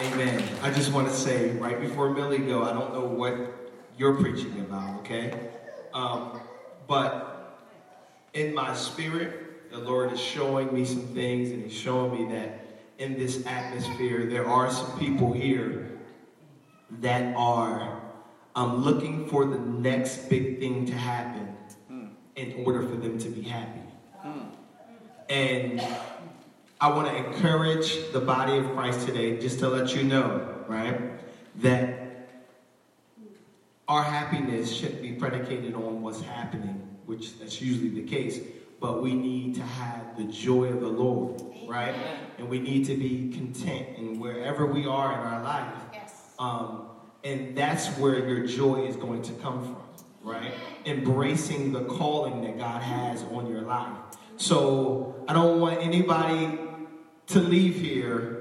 Amen. I just want to say right before Millie go, I don't know what you're preaching about, okay? Um, but in my spirit, the Lord is showing me some things, and He's showing me that in this atmosphere, there are some people here that are um, looking for the next big thing to happen in order for them to be happy. And I want to encourage the body of Christ today just to let you know, right, that our happiness shouldn't be predicated on what's happening, which that's usually the case, but we need to have the joy of the Lord, right? And we need to be content in wherever we are in our life. Um, and that's where your joy is going to come from, right? Embracing the calling that God has on your life. So I don't want anybody to leave here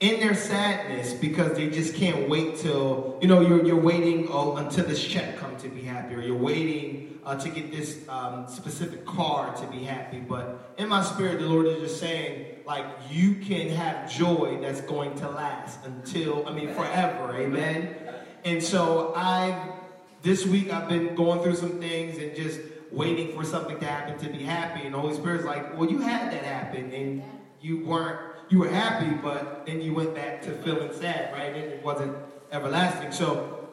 in their sadness because they just can't wait till you know you're, you're waiting oh, until this check come to be happy or you're waiting uh, to get this um, specific car to be happy. But in my spirit the lord is just saying like you can have joy that's going to last until i mean forever. Amen? And so i this week i've been going through some things and just waiting for something to happen to be happy and the holy spirit's like well you had that happen and you weren't you were happy, but then you went back to feeling sad, right? And it wasn't everlasting. So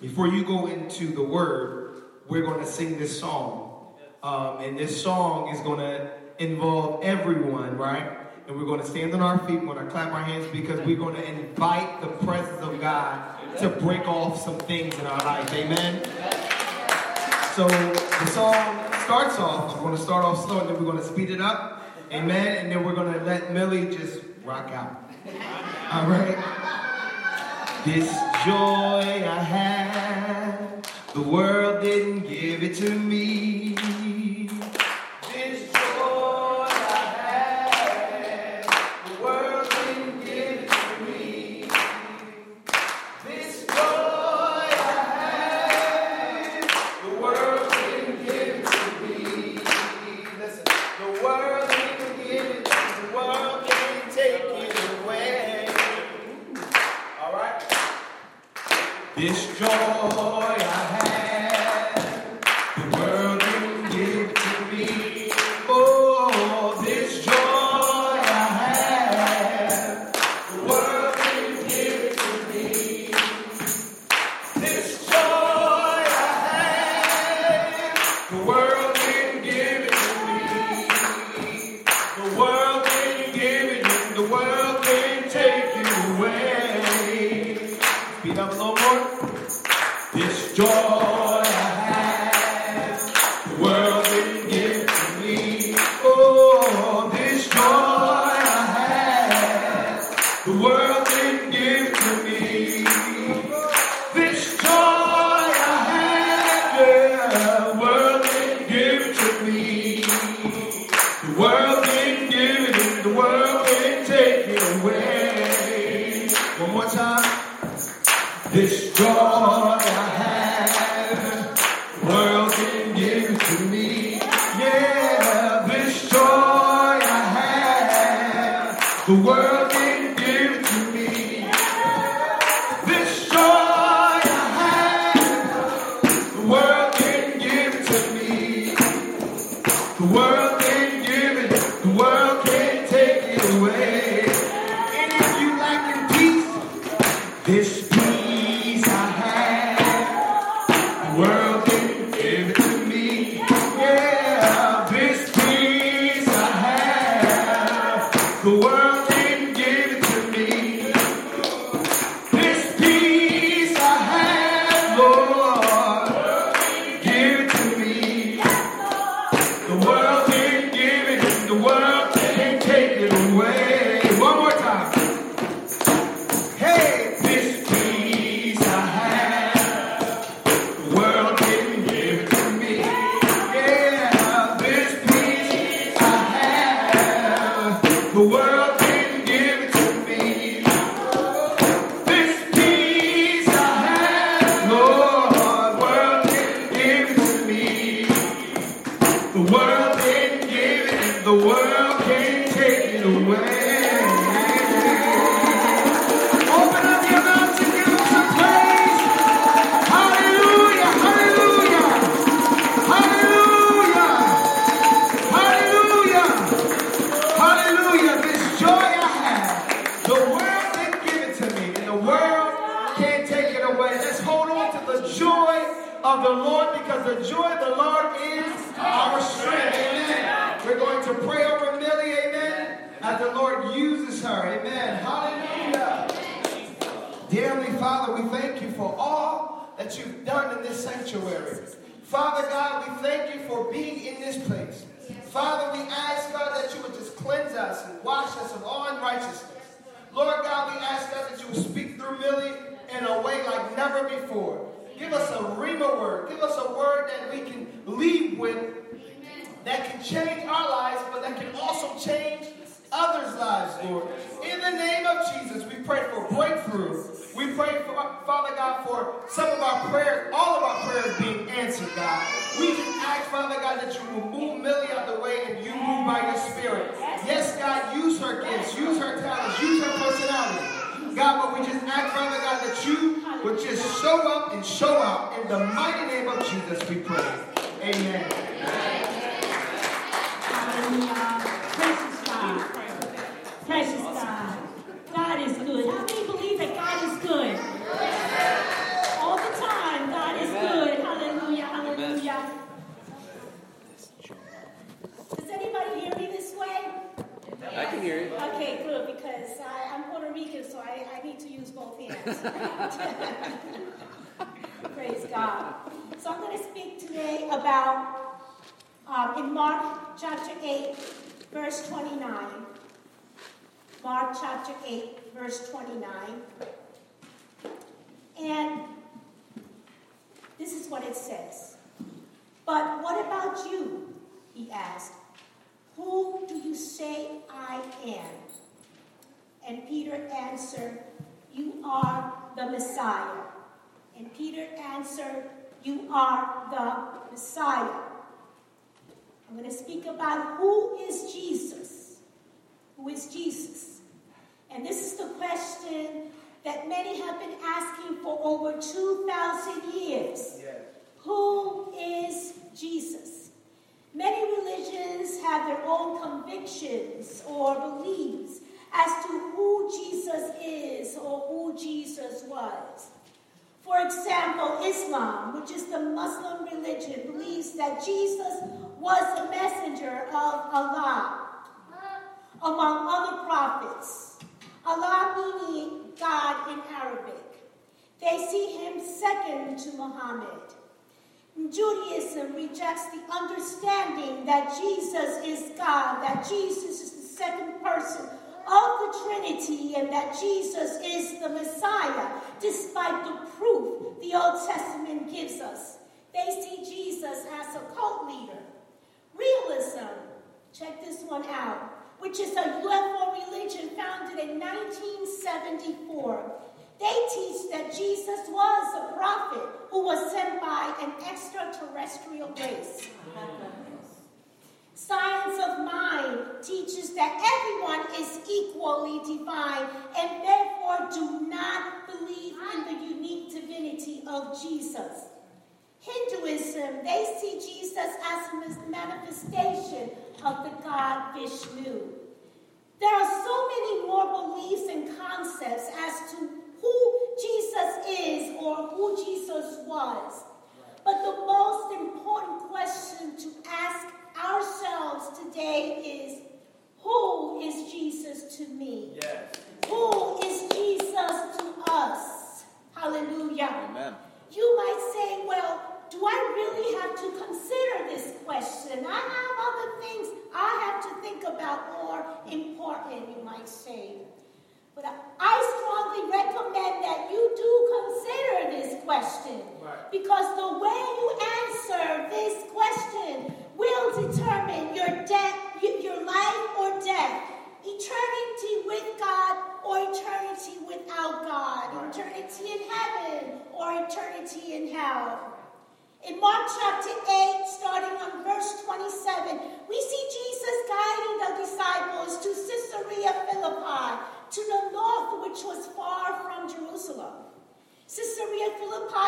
before you go into the word, we're going to sing this song. Um, and this song is going to involve everyone, right? And we're going to stand on our feet, we're going to clap our hands because we're going to invite the presence of God to break off some things in our life. Amen? So the song starts off, we're going to start off slow and then we're going to speed it up. Amen. And then we're going to let Millie just rock out. All right. This joy I have, the world didn't give it to me. Lord. In the name of Jesus, we pray for breakthrough. We pray, for, Father God, for some of our prayers, all of our prayers being answered, God. We just ask, Father God, that you will move Millie out the way and you move by your spirit. Yes, God, use her gifts, use her talents, use her personality. God, but we just ask, Father God, that you would just show up and show out. In the mighty name of Jesus, we pray. Amen. Hallelujah. Precious God. Precious God. God is good. How many believe that God is good? All the time, God is good. Hallelujah. Hallelujah. Does anybody hear me this way? I can hear you. Okay, good, because I, I'm Puerto Rican, so I, I need to use both hands. Praise God. So I'm going to speak today about, um, in Mark chapter 8, verse 29. Mark chapter 8, verse 29. And this is what it says. But what about you? He asked. Who do you say I am? And Peter answered, You are the Messiah. And Peter answered, You are the Messiah. I'm going to speak about who is Jesus. Who is Jesus? And this is the question that many have been asking for over 2,000 years. Yes. Who is Jesus? Many religions have their own convictions or beliefs as to who Jesus is or who Jesus was. For example, Islam, which is the Muslim religion, believes that Jesus was a messenger of Allah among other prophets. Allah meaning God in Arabic. They see him second to Muhammad. Judaism rejects the understanding that Jesus is God, that Jesus is the second person of the Trinity, and that Jesus is the Messiah, despite the proof the Old Testament gives us. They see Jesus as a cult leader. Raelism, check this one out, which is a UFO religion founded in 1974. They teach that Jesus was a prophet who was sent by an extraterrestrial race. Science of mind teaches that everyone is equally divine and therefore do not believe in the unique divinity of Jesus. Hinduism, they see Jesus as a manifestation of the god Vishnu. There are so many more beliefs and concepts as to who Jesus is or who Jesus was.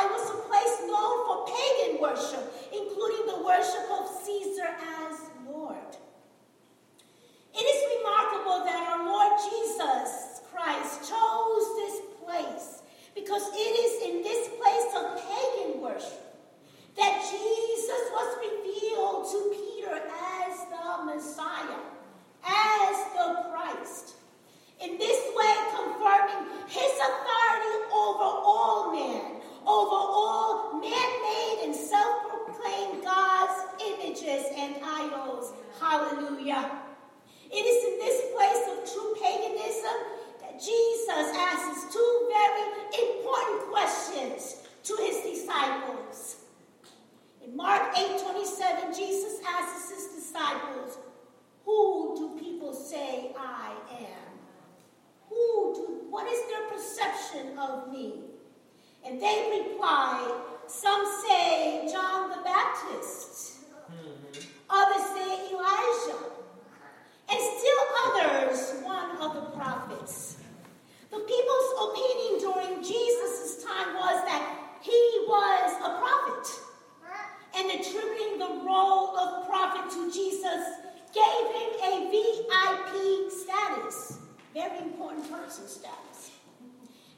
Philippi was a place known for pagan worship, including the worship of Caesar as Lord. It is remarkable that our Lord Jesus Christ chose this place because it is in this place of pagan worship that Jesus was revealed to Peter as the Messiah, as the Christ. In this way, confirming his authority over all men over all man-made and self-proclaimed gods, images, and idols. Hallelujah. It is in this place of true paganism that Jesus asks two very important questions to his disciples. In Mark 8:27, Jesus asks his disciples, "Who do people say I am? Who do what is their perception of me?" And they replied, Some say John the Baptist, mm-hmm. others say Elijah, and still others one of the prophets. The people's opinion during Jesus' time was that he was a prophet. And attributing the role of prophet to Jesus gave him a VIP status, very important person status.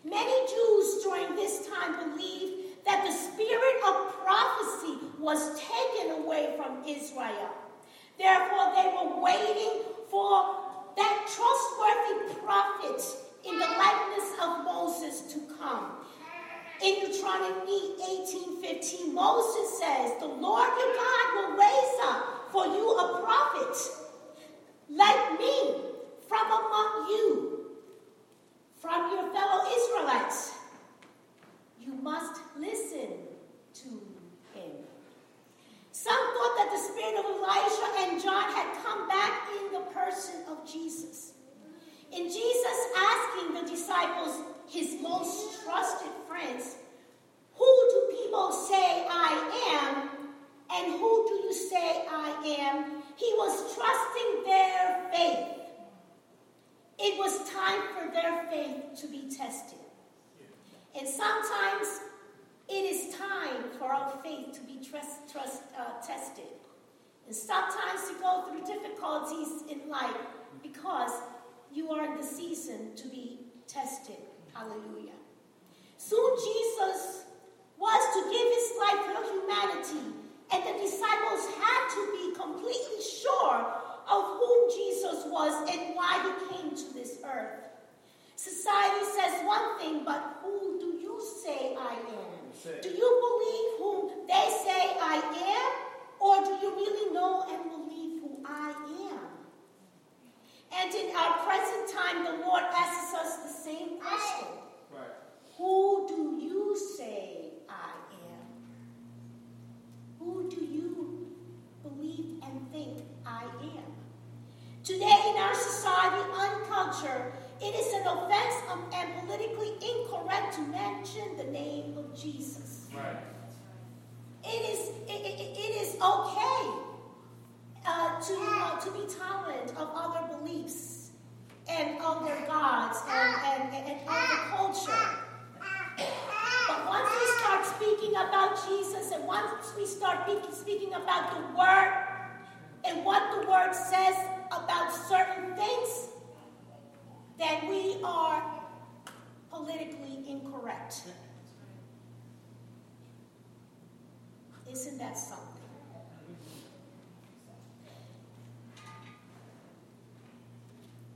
Many Jews during this time believed that the spirit of prophecy was taken away from Israel. Therefore, they were waiting for that trustworthy prophet in the likeness of Moses to come. In Deuteronomy 18:15, Moses says, The Lord your God will raise up for you a prophet like me from among you, from your fellow Israelites. You must listen to him. Some thought that the spirit of Elijah and John had come back in the person of Jesus. In Jesus asking the disciples, his most trusted friends, Who do people say I am? And who do you say I am? He was trusting their faith. It was time for their faith to be tested. And sometimes it is time for our faith to be trust, trust, uh, tested. And sometimes you go through difficulties in life because you are in the season to be tested. Hallelujah. Soon Jesus was to give his life for humanity, and the disciples had to be completely sure of who Jesus was and why he came to this earth. Society says one thing, but who do you say I am? Do you believe whom they say I am? Or do you really know and believe who I am? And in our present time, the Lord asks us the same question Right. Who do you say I am? Who do you believe and think I am? Today, in our society and culture, it is an offense and politically incorrect to mention the name of Jesus. Right. It is, it, it- it is okay uh, to, uh, to be tolerant of other beliefs and other gods and, and, and, and other culture. But once we start speaking about Jesus and once we start be- speaking about the Word and what the Word says about certain things, then we are politically incorrect. Isn't that something?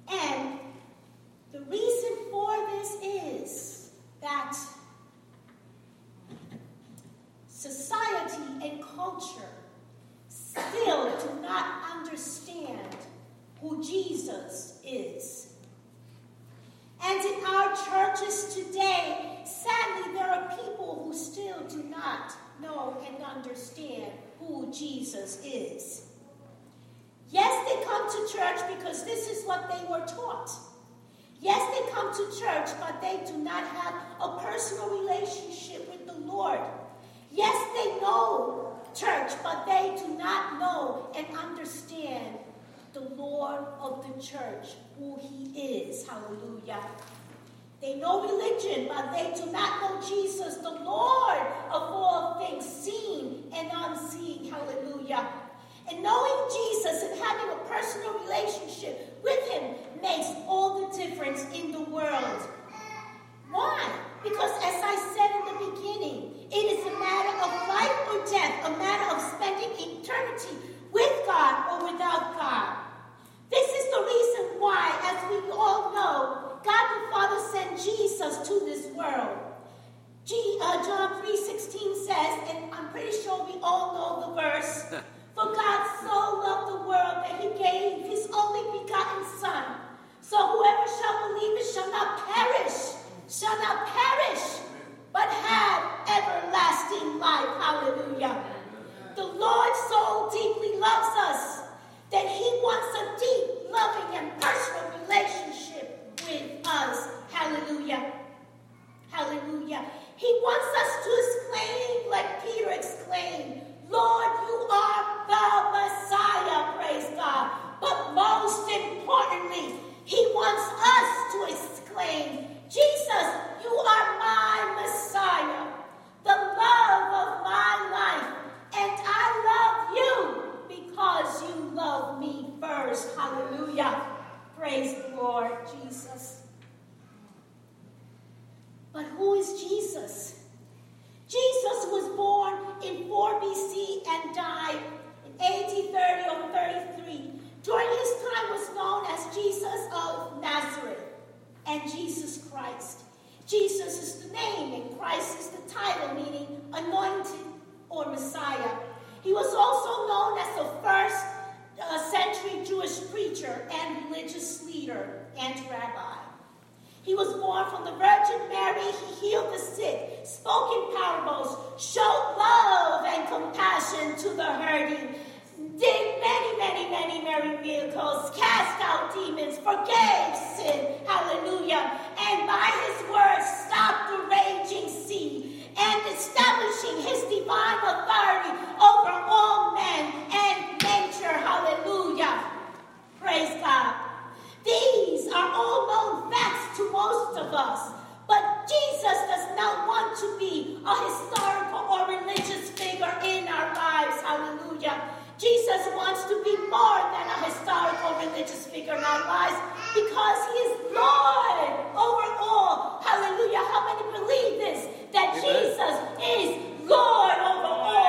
And the reason for this is that society and culture still do not understand who Jesus is. And in our churches today, sadly, there are people who still do not know and understand who Jesus is. Yes, they come to church because this is what they were taught. Yes, they come to church, but they do not have a personal relationship with the Lord. Yes, they know church, but they do not know and understand the Lord of the church, who He is. Hallelujah. They know religion, but they do not know Jesus, the Lord of all things, seen and unseen. Hallelujah. And knowing Jesus and having a personal relationship with Him makes all the difference in the world. Why? Because, as I said in the beginning, it is a matter of life or death, a matter of spending eternity with God or without God. This is the reason why, as we all know, God the Father sent Jesus to this world. G, uh, John 3.16 says, and I'm pretty sure we all know the verse, For God so loved the world that he gave his only begotten Son. So whoever shall believe it shall not perish, shall not perish, but have everlasting life. Hallelujah. The Lord so deeply loves us that he wants a deep, loving, and personal relationship and rabbi. He was born from the Virgin Mary. He healed the sick, spoke in parables, showed love and compassion to the hurting, did many, many, many, many miracles, cast out demons, forgave sin. Hallelujah. And by his words, stopped the raging sea and establishing his divine authority over all men and nature. Hallelujah. Praise God. These almost vexed to most of us. But Jesus does not want to be a historical or religious figure in our lives. Hallelujah. Jesus wants to be more than a historical religious figure in our lives because he is Lord over all. Hallelujah. How many believe this? That Amen. Jesus is Lord over all.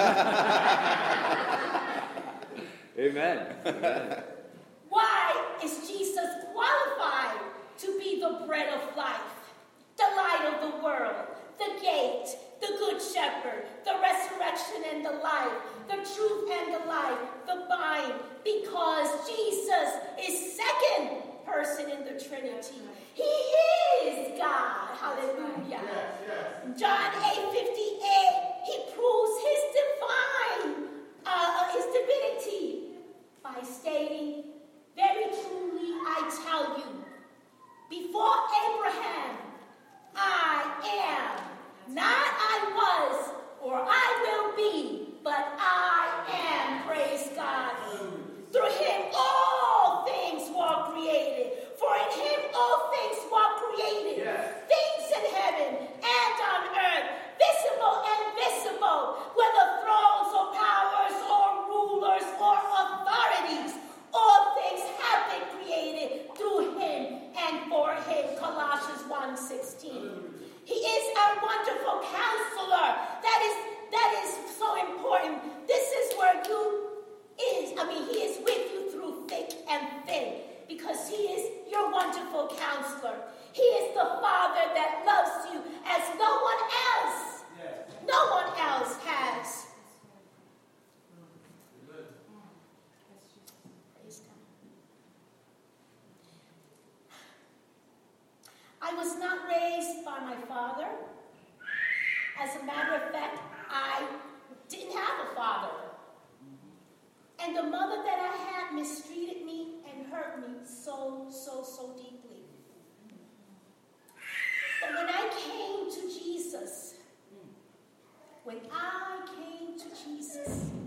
Amen. Amen. Why is Jesus qualified to be the bread of life, the light of the world, the gate, the good shepherd, the resurrection and the life, the truth and the life, the vine? Because Jesus is second person in the Trinity. He is God. Hallelujah. Yes, yes. John 8 58, he proves his divinity by stating, Very truly I tell you, before Abraham, I am. Not I was or I will be, but I am. Praise God. Through him, Jesus.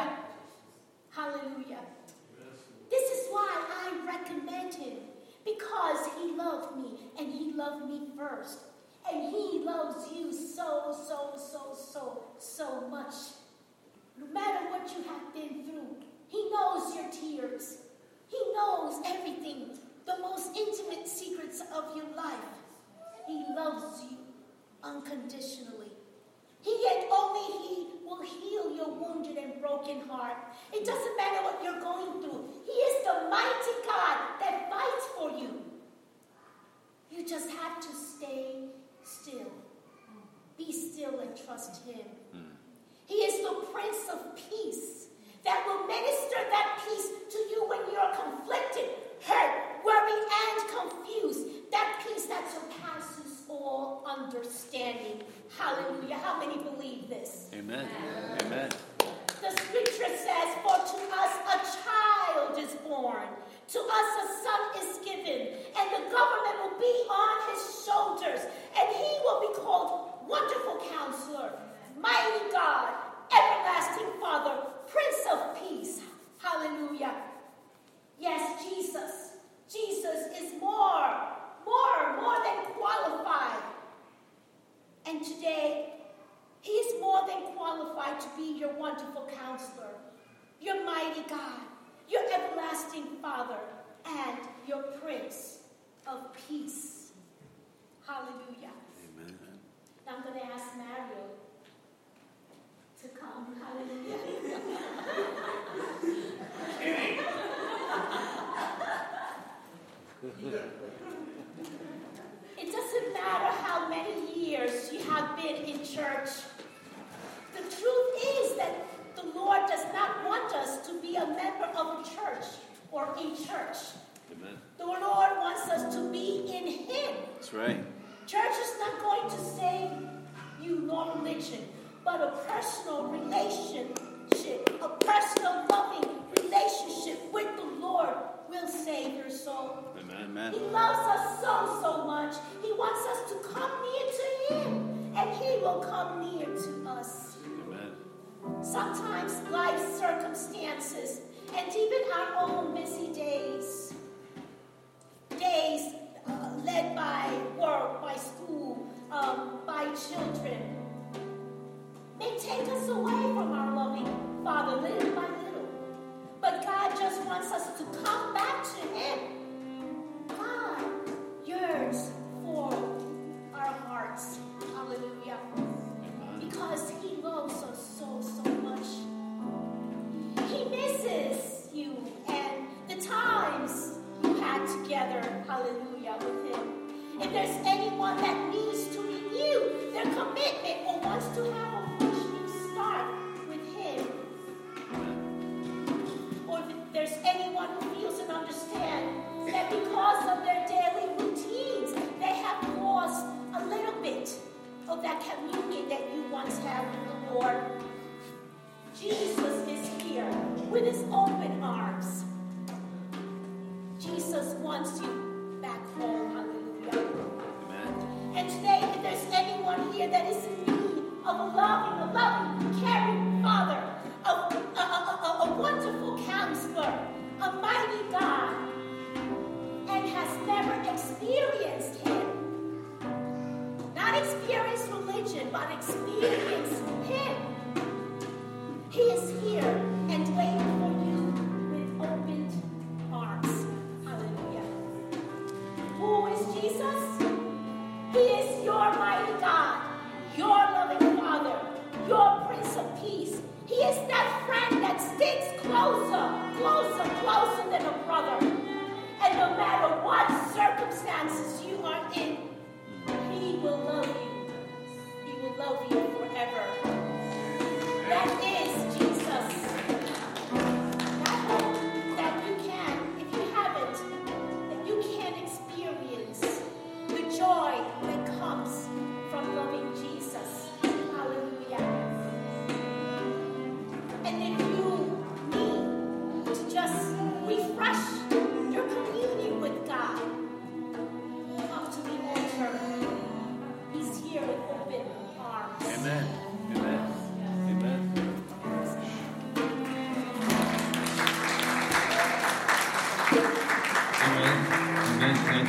Hallelujah. Hallelujah. This is why I recommend him because he loved me and he loved me first. And he loves you so, so, so, so, so much. No matter what you have been through, he knows your tears. He knows everything, the most intimate secrets of your life. He loves you unconditionally. He yet only he will heal your wounded and broken heart. It doesn't matter what you're going through. He is the mighty God that fights for you. You just have to stay still. Be still and trust Him. Hmm. He is the Prince of Peace that will minister that peace to you when you're conflicted, hurt, worried, and confused. That peace that surpasses all understanding. Hallelujah. How many believe this? Amen. Amen. The scripture says, For to us a child is born, to us a son is given, and the government will be on his shoulders, and he will be called Wonderful Counselor, Mighty God, Everlasting Father, Prince of Peace. Hallelujah. Yes, Jesus. Jesus is more, more, more than qualified. And today, he is more than qualified to be your wonderful counselor, your mighty God, your everlasting Father, and your Prince of Peace. Hallelujah. Amen. Now I'm going to ask Mario to come. Hallelujah. It doesn't matter how many years you have been in church. The truth is that the Lord does not want us to be a member of a church or a church. Amen. The Lord wants us to be in Him. That's right. Church is not going to save you nor religion, but a personal relationship, a personal loving relationship with the Lord will save your soul. Amen. Amen. He loves us so, so much. He wants us to come near to Him, and He will come near to us. Amen. Sometimes life circumstances and even our own busy days, days uh, led by work, by school, um, by children, may take us away from our loving Father little by little. But God just wants us to come back to Him. God yearns for our hearts. Hallelujah because he loves us so, so that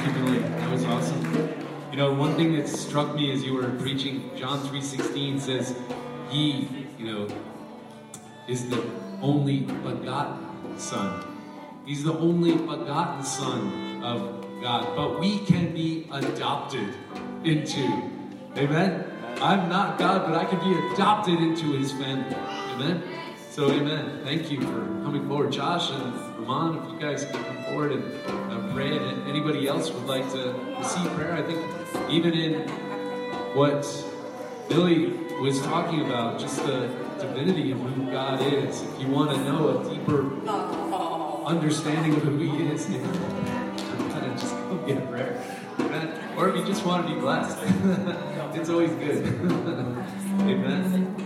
Billy. That was awesome. You know, one thing that struck me as you were preaching, John 3.16 says, He, you know, is the only begotten Son. He's the only begotten Son of God. But we can be adopted into. Amen? I'm not God, but I can be adopted into his family. Amen? So, amen. Thank you for coming forward. Josh and Ramon, if you guys can come forward and uh, pray, and anybody else would like to receive prayer, I think even in what Billy was talking about, just the divinity of who God is, if you want to know a deeper understanding of who He is, kind of just go get a prayer. Amen. Or if you just want to be blessed, it's always good. Amen.